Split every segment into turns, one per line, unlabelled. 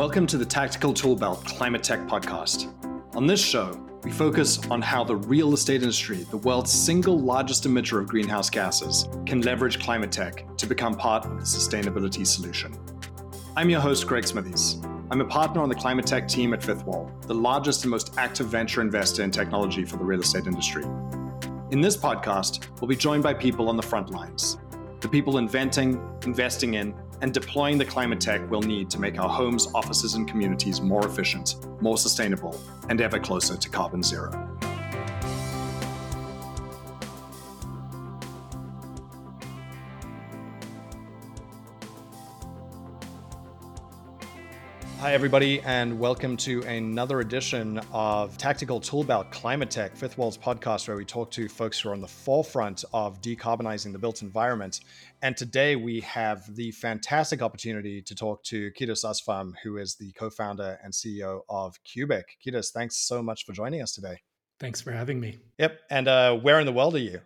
Welcome to the Tactical Toolbelt Climate Tech Podcast. On this show, we focus on how the real estate industry, the world's single largest emitter of greenhouse gases, can leverage climate tech to become part of the sustainability solution. I'm your host, Greg Smithies. I'm a partner on the climate tech team at Fifth Wall, the largest and most active venture investor in technology for the real estate industry. In this podcast, we'll be joined by people on the front lines the people inventing, investing in, and deploying the climate tech we'll need to make our homes, offices, and communities more efficient, more sustainable, and ever closer to carbon zero. Hi, everybody, and welcome to another edition of Tactical Toolbelt Climate Tech, Fifth Wall's podcast, where we talk to folks who are on the forefront of decarbonizing the built environment. And today we have the fantastic opportunity to talk to Kidus Asfaw, who is the co founder and CEO of Kubik. Kidus, thanks so much for joining us today.
Thanks for having me.
Yep. And uh, where in the world are you?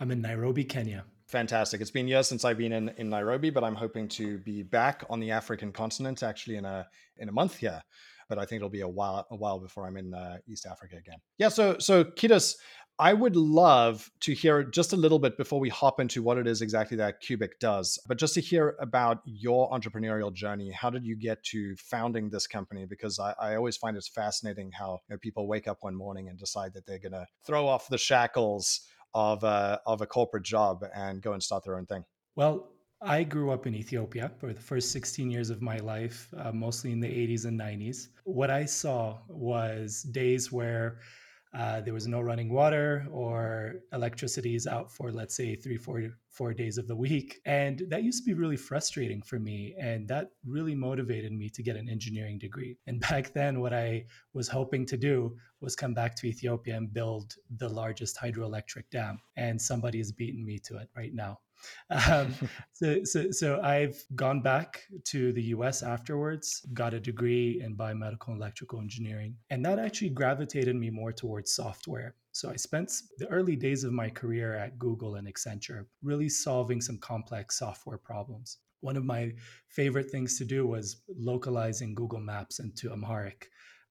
I'm in Nairobi, Kenya
fantastic. It's been years since I've been in, in Nairobi, but I'm hoping to be back on the African continent actually in a in a month here. But I think it'll be a while a while before I'm in uh, East Africa again. Yeah. So so Kidus, I would love to hear just a little bit before we hop into what it is exactly that Kubik does, but just to hear about your entrepreneurial journey. How did you get to founding this company? Because I, I always find it's fascinating how you know, people wake up one morning and decide that they're going to throw off the shackles of a, of a corporate job and go and start their own thing?
Well, I grew up in Ethiopia for the first 16 years of my life, uh, mostly in the 80s and 90s. What I saw was days where uh, there was no running water or electricity is out for let's say three four four days of the week. And that used to be really frustrating for me and that really motivated me to get an engineering degree. And back then what i was hoping to do was come back to ethiopia and build the largest hydroelectric dam and somebody has beaten me to it right now um, so, so, so I've gone back to the US afterwards, got a degree in biomedical and electrical engineering, and that actually gravitated me more towards software. So I spent the early days of my career at Google and Accenture really solving some complex software problems. One of my favorite things to do was localizing Google Maps into Amharic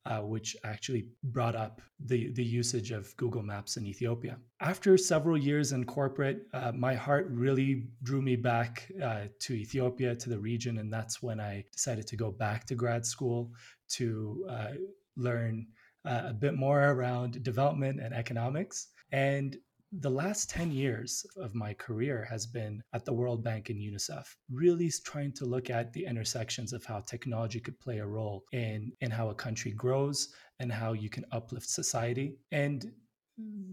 uh, which actually brought up the, the usage of Google Maps in Ethiopia. After several years in corporate, uh, my heart really drew me back uh, to Ethiopia, to the region, and that's when I decided to go back to grad school to uh, learn uh, a bit more around development and economics. And the last 10 years of my career has been at the World Bank and UNICEF, really trying to look at the intersections of how technology could play a role in, in how a country grows and how you can uplift society. And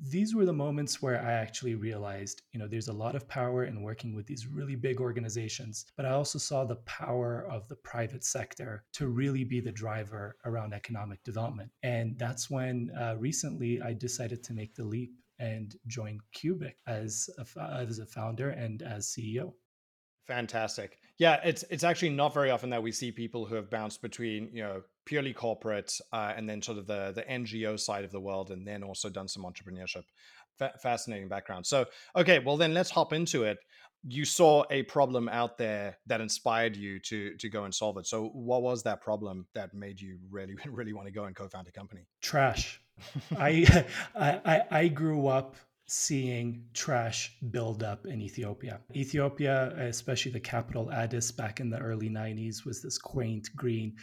these were the moments where I actually realized, you know, there's a lot of power in working with these really big organizations, but I also saw the power of the private sector to really be the driver around economic development. And that's when uh, recently I decided to make the leap and join Kubik as a, as a founder and as CEO.
Fantastic. Yeah, it's it's actually not very often that we see people who have bounced between you know purely corporate uh, and then sort of the the NGO side of the world, and then also done some entrepreneurship. F- fascinating background. So okay, well then let's hop into it. You saw a problem out there that inspired you to to go and solve it. So what was that problem that made you really really want to go and co-found a company?
Trash. I, I I grew up seeing trash build up in Ethiopia. Ethiopia, especially the capital Addis back in the early 90s was this quaint green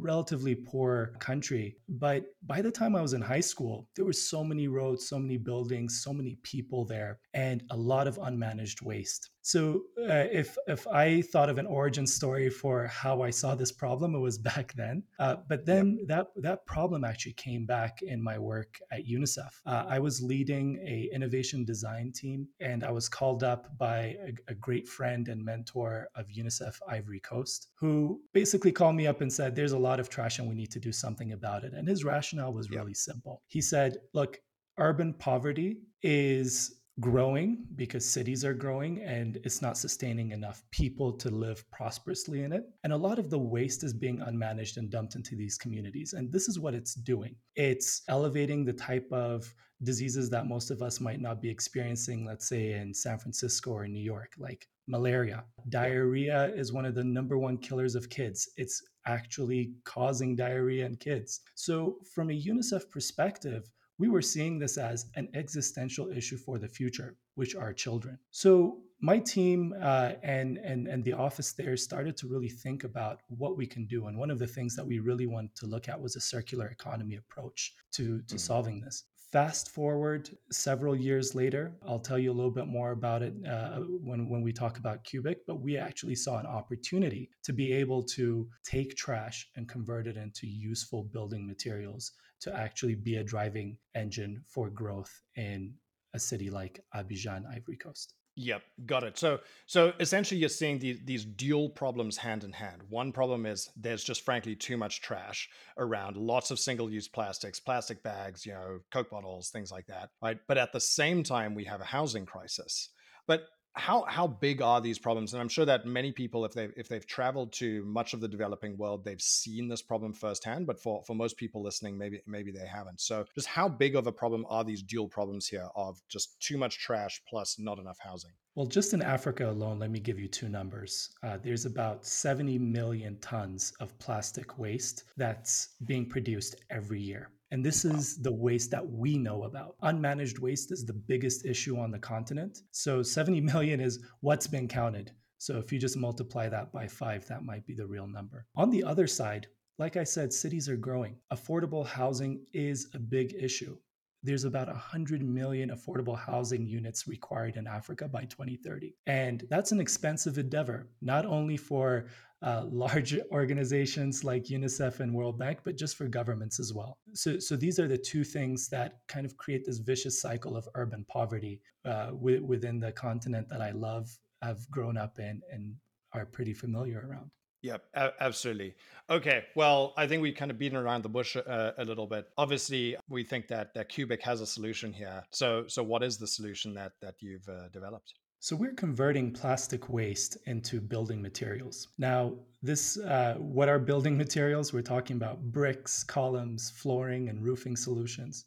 relatively poor country. But by the time I was in high school, there were so many roads, so many buildings, so many people there, and a lot of unmanaged waste. So uh, if if I thought of an origin story for how I saw this problem, it was back then. Uh, but then that that problem actually came back in my work at UNICEF. Uh, I was leading a innovation design team, and I was called up by a, a great friend and mentor of UNICEF Ivory Coast, who basically called me up and said, "There's a lot of trash, and we need to do something about it." And his rationale was yep. really simple. He said, "Look." Urban poverty is growing because cities are growing and it's not sustaining enough people to live prosperously in it. And a lot of the waste is being unmanaged and dumped into these communities. And this is what it's doing it's elevating the type of diseases that most of us might not be experiencing, let's say in San Francisco or New York, like malaria. Diarrhea is one of the number one killers of kids. It's actually causing diarrhea in kids. So, from a UNICEF perspective, we were seeing this as an existential issue for the future, which are children. So, my team uh, and, and, and the office there started to really think about what we can do. And one of the things that we really wanted to look at was a circular economy approach to, to mm-hmm. solving this. Fast forward several years later, I'll tell you a little bit more about it uh, when, when we talk about Kubik, but we actually saw an opportunity to be able to take trash and convert it into useful building materials to actually be a driving engine for growth in a city like Abidjan, Ivory Coast.
Yep, got it. So, so essentially, you're seeing these these dual problems hand in hand. One problem is there's just frankly too much trash around, lots of single-use plastics, plastic bags, you know, Coke bottles, things like that, right? But at the same time, we have a housing crisis. But how how big are these problems? And i'm sure that many people if they if they've traveled to much of the developing world they've seen this problem firsthand but for for most people listening maybe maybe they haven't. So just how big of a problem are these dual problems here of just too much trash plus not enough housing?
Well just in africa alone let me give you two numbers. Uh, there's about 70 million tons of plastic waste that's being produced every year and this is the waste that we know about. Unmanaged waste is the biggest issue on the continent. So 70 million is what's been counted. So if you just multiply that by five, that might be the real number. On the other side, like I said, cities are growing. Affordable housing is a big issue there's about 100 million affordable housing units required in Africa by 2030. And that's an expensive endeavor, not only for uh, large organizations like UNICEF and World Bank, but just for governments as well. So, so these are the two things that kind of create this vicious cycle of urban poverty uh, w- within the continent that I love, have grown up in, and are pretty familiar around.
Yep, a- absolutely. Okay, well, I think we kind of beaten around the bush uh, a little bit. Obviously, we think that that Kubik has a solution here. So, so what is the solution that that you've uh, developed?
So we're converting plastic waste into building materials. Now, this uh, what are building materials? We're talking about bricks, columns, flooring, and roofing solutions.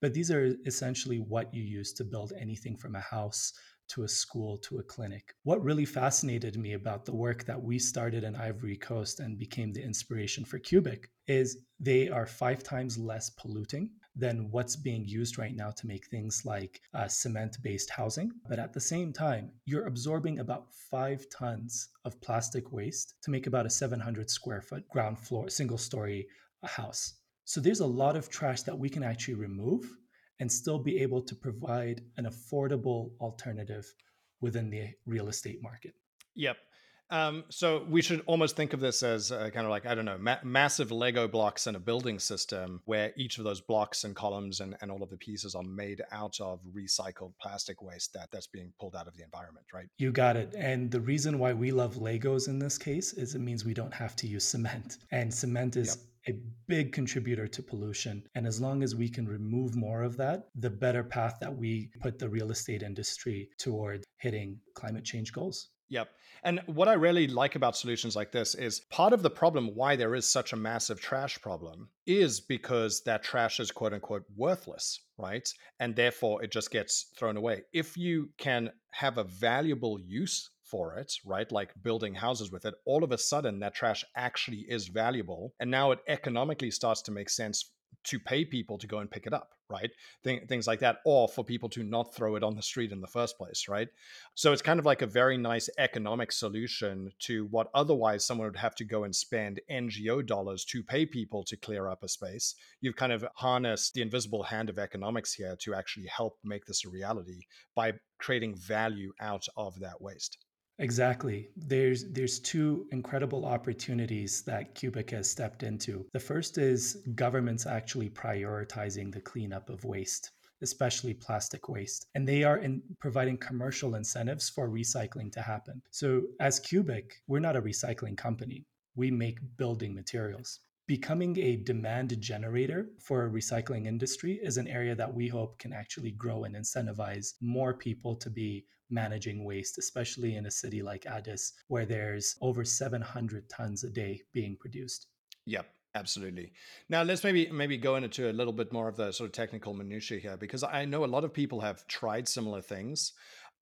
But these are essentially what you use to build anything from a house to a school to a clinic. What really fascinated me about the work that we started in Ivory Coast and became the inspiration for Kubik is they are five times less polluting than what's being used right now to make things like uh, cement based housing. But at the same time, you're absorbing about five tons of plastic waste to make about a 700 square foot ground floor, single story uh, house. So there's a lot of trash that we can actually remove and still be able to provide an affordable alternative within the real estate market.
Yep. Um, so we should almost think of this as uh, kind of like I don't know, ma- massive Lego blocks in a building system where each of those blocks and columns and, and all of the pieces are made out of recycled plastic waste that that's being pulled out of the environment, right?
You got it. And the reason why we love Legos in this case is it means we don't have to use cement, and cement is. Yep a big contributor to pollution. And as long as we can remove more of that, the better path that we put the real estate industry toward hitting climate change goals.
Yep. And what I really like about solutions like this is part of the problem why there is such a massive trash problem is because that trash is quote unquote worthless, right? And therefore it just gets thrown away. If you can have a valuable use for it, right? Like building houses with it, all of a sudden that trash actually is valuable. And now it economically starts to make sense to pay people to go and pick it up, right? Th- things like that, or for people to not throw it on the street in the first place, right? So it's kind of like a very nice economic solution to what otherwise someone would have to go and spend NGO dollars to pay people to clear up a space. You've kind of harnessed the invisible hand of economics here to actually help make this a reality by creating value out of that waste.
Exactly. There's there's two incredible opportunities that Kubik has stepped into. The first is governments actually prioritizing the cleanup of waste especially plastic waste. And they are in providing commercial incentives for recycling to happen. So, as Kubik, we're not a recycling company. We make building materials. Becoming a demand generator for a recycling industry is an area that we hope can actually grow and incentivize more people to be managing waste, especially in a city like Addis, where there's over 700 tons a day being produced.
Yep. Absolutely. Now let's maybe maybe go into a little bit more of the sort of technical minutiae here because I know a lot of people have tried similar things.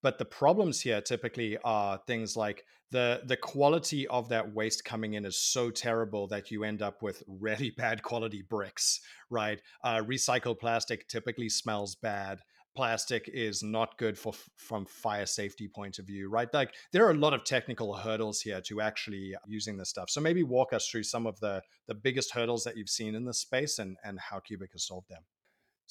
But the problems here typically are things like the the quality of that waste coming in is so terrible that you end up with really bad quality bricks, right? Uh, recycled plastic typically smells bad plastic is not good for from fire safety point of view right? Like there are a lot of technical hurdles here to actually using this stuff. So maybe walk us through some of the the biggest hurdles that you've seen in this space and and how kubik has solved them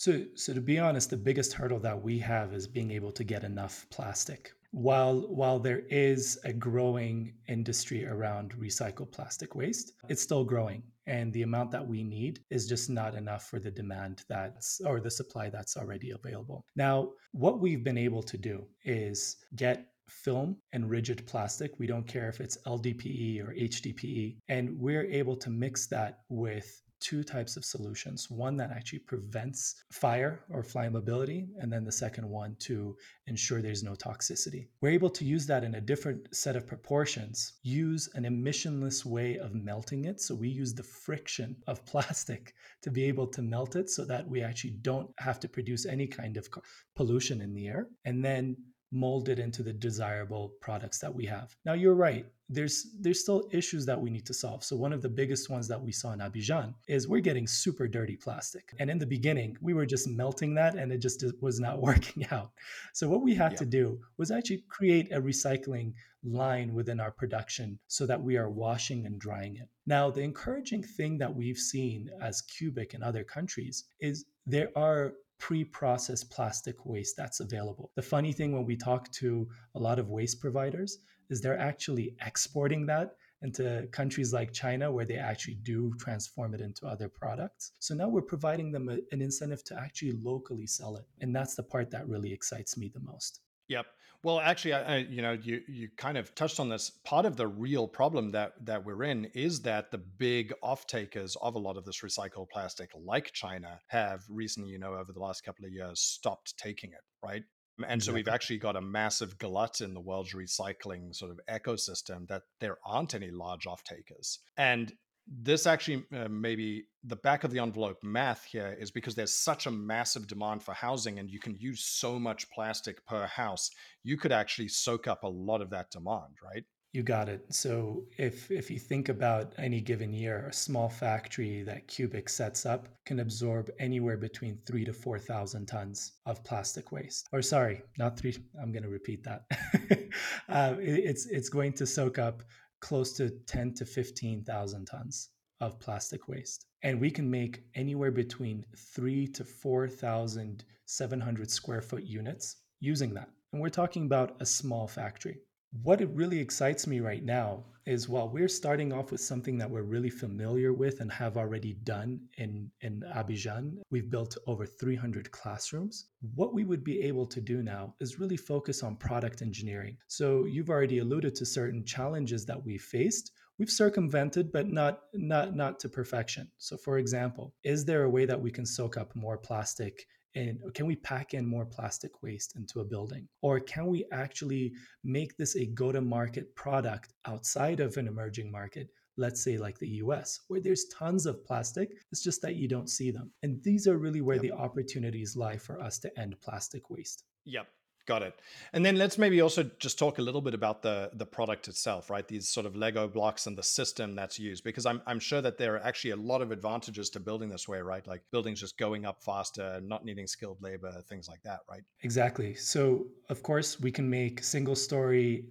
so, so to be honest, the biggest hurdle that we have is being able to get enough plastic. While while there is a growing industry around recycled plastic waste, it's still growing, and the amount that we need is just not enough for the demand that's or the supply that's already available. Now, what we've been able to do is get film and rigid plastic. We don't care if it's LDPE or HDPE. And we're able to mix that with two types of solutions one that actually prevents fire or flammability, and then the second one to ensure there's no toxicity. We're able to use that in a different set of proportions, use an emissionless way of melting it. So we use the friction of plastic to be able to melt it so that we actually don't have to produce any kind of pollution in the air. And then molded into the desirable products that we have. Now you're right. There's there's still issues that we need to solve. So one of the biggest ones that we saw in Abidjan is we're getting super dirty plastic. And in the beginning, we were just melting that and it just was not working out. So what we had yeah. to do was actually create a recycling line within our production so that we are washing and drying it. Now, the encouraging thing that we've seen as Kubik in other countries is there are pre-processed plastic waste that's available. The funny thing when we talk to a lot of waste providers is they're actually exporting that into countries like China where they actually do transform it into other products. So now we're providing them a, an incentive to actually locally sell it. And that's the part that really excites me the most.
Yep. Well, actually, I, I, you know, you you kind of touched on this. Part of the real problem that that we're in is that the big off takers of a lot of this recycled plastic, like China, have recently, you know, over the last couple of years, stopped taking it. Right. And exactly. so we've actually got a massive glut in the world's recycling sort of ecosystem that there aren't any large off takers. And this actually uh, maybe the back of the envelope math here is because there's such a massive demand for housing and you can use so much plastic per house you could actually soak up a lot of that demand right?
You got it. So if if you think about any given year a small factory that kubik sets up can absorb anywhere between 3 to 4000 tons of plastic waste. Or sorry not 3 i'm going to repeat that. Uh, it, it's it's going to soak up close to 10 to 15,000 tons of plastic waste. And we can make anywhere between three to 4,700 square foot units using that. And we're talking about a small factory. What it really excites me right now is while we're starting off with something that we're really familiar with and have already done in, in Abidjan, we've built over 300 classrooms. What we would be able to do now is really focus on product engineering. So you've already alluded to certain challenges that we faced we've circumvented but not not not to perfection so for example is there a way that we can soak up more plastic and can we pack in more plastic waste into a building? Or can we actually make this a go to market product outside of an emerging market let's say like the US where there's tons of plastic it's just that you don't see them? And these are really where yep. the opportunities lie for us to end plastic waste.
Yep Got it. And then let's maybe also just talk a little bit about the the product itself, right? These sort of Lego blocks and the system that's used, because I'm I'm sure that there are actually a lot of advantages to building this way, right? Like buildings just going up faster, not needing skilled labor, things like that, right?
Exactly. So of course we can make single story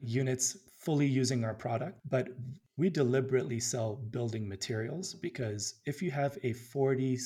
units fully using our product, but we deliberately sell building materials because if you have a 40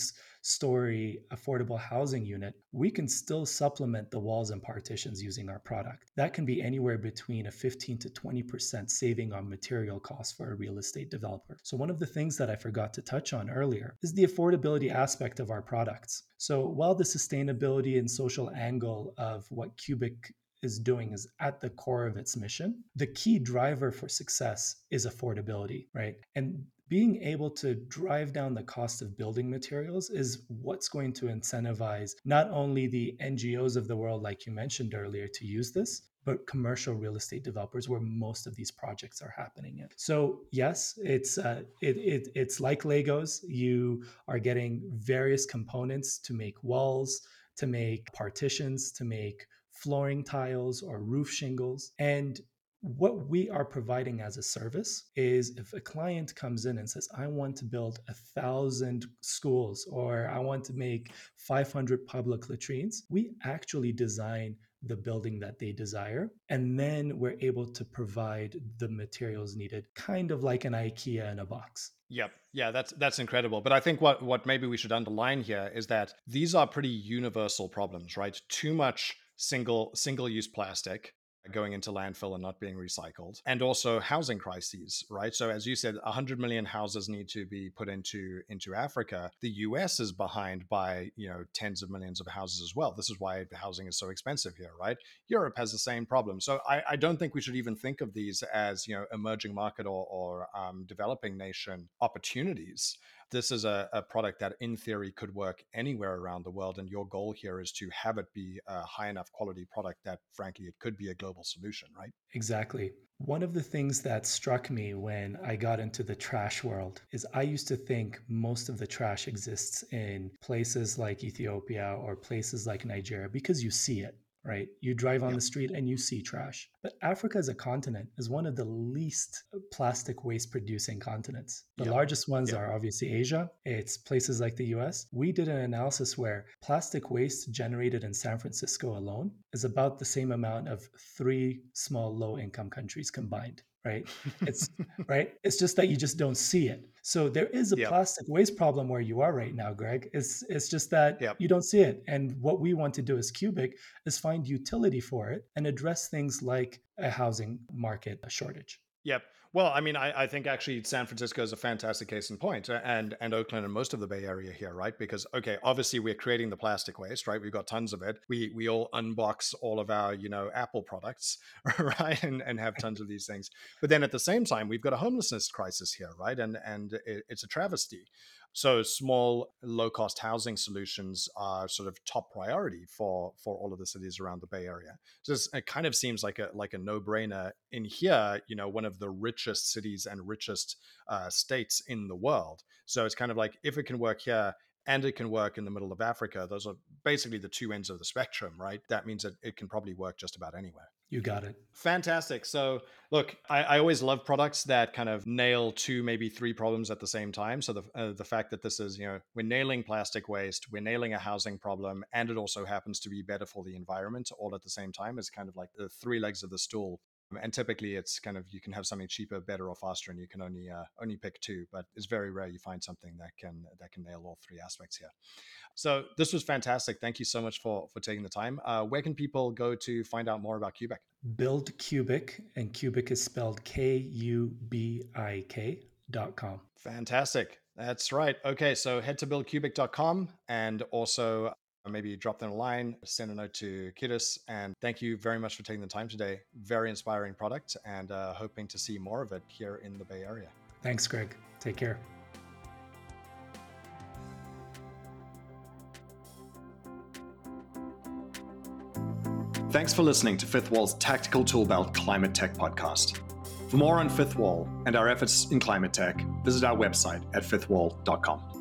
story affordable housing unit, we can still supplement the walls and partitions using our product. That can be anywhere between a 15 to 20% saving on material costs for a real estate developer. So, one of the things that I forgot to touch on earlier is the affordability aspect of our products. So, while the sustainability and social angle of what Kubik is doing is at the core of its mission. The key driver for success is affordability, right? And being able to drive down the cost of building materials is what's going to incentivize not only the NGOs of the world, like you mentioned earlier, to use this, but commercial real estate developers where most of these projects are happening in. So yes, it's uh, it, it it's like Legos. You are getting various components to make walls, to make partitions, to make flooring tiles or roof shingles. And what we are providing as a service is if a client comes in and says, I want to build a thousand schools or I want to make 500 public latrines, we actually design the building that they desire. And then we're able to provide the materials needed, kind of like an IKEA in a box.
Yep. Yeah, that's that's incredible. But I think what what maybe we should underline here is that these are pretty universal problems, right? Too much single single use plastic going into landfill and not being recycled and also housing crises right? So as you said 100 million houses need to be put into into africa. The us is behind by you know tens of millions of houses as well. This is why housing is so expensive here right? Europe has the same problem. So i, I don't think we should even think of these as you know emerging market or, or um, developing nation opportunities this is a, a, product that in theory could work anywhere around the world and your goal here is to have it be a high enough quality product that frankly it could be a global solution right?
Exactly. One of the things that struck me when I got into the trash world is I used to think most of the trash exists in places like Ethiopia or places like Nigeria because you see it right? You drive on yep. the street and you see trash. But Africa as a continent is one of the least uh, plastic waste producing continents. The yep. largest ones yep. are obviously Asia, it's places like the US. We did an analysis where plastic waste generated in San Francisco alone is about the same amount of three small low income countries combined right it's right it's just that you just don't see it so there is a yep. plastic waste problem where you are right now greg it's it's just that yep. you don't see it and what we want to do as kubik is find utility for it and address things like a housing market shortage
Yep. Well, I mean, I, I, think actually San Francisco is a fantastic case in uh, and and Oakland and most of the Bay Area here, right? Because okay, obviously we're creating the plastic waste, right? We've got tons of it. We we all unbox all of our you know Apple products, right, and and have tons of these things. But then at the same time, we've got a homelessness crisis here, right? And and it, it's a travesty. So small, low-cost housing solutions are sort of top priority for for all of the cities around the Bay Area. So it kind of seems like a like a no-brainer. In here, you know, one of the richest cities and richest uh, states in the world. So it's kind of like if it can work here, and it can work in the middle of Africa. Those are basically the two ends of the spectrum, right? That means that it can probably work just about anywhere.
You got it.
Fantastic. So, look, I, I, always love products that kind of nail two, maybe three problems at the same time. So, the uh, the fact that this is, you know, we're nailing plastic waste, we're nailing a housing problem, and it also happens to be better for the environment all at the same time is kind of like the three legs of the stool and typically it's kind of you can have something cheaper better or faster and you can only uh, only pick two but it's very rare you find something that can that can nail all three aspects here. So this was fantastic. Thank you so much for for taking the time. Uh, where can people go to find out more about kubik?
Build kubik and kubik is spelled k-u-b-i-k dot com.
Fantastic. That's right. Okay so head to buildkubik.com and also maybe drop them a line, send a note to Kidus. And thank you very much for taking the time today. Very inspiring product and uh, hoping to see more of it here in the Bay Area.
Thanks, Greg. Take care.
Thanks for listening to Fifth Wall's Tactical Tool Belt Climate Tech podcast. For more on Fifth Wall and our efforts in climate tech, visit our website at fifthwall.com.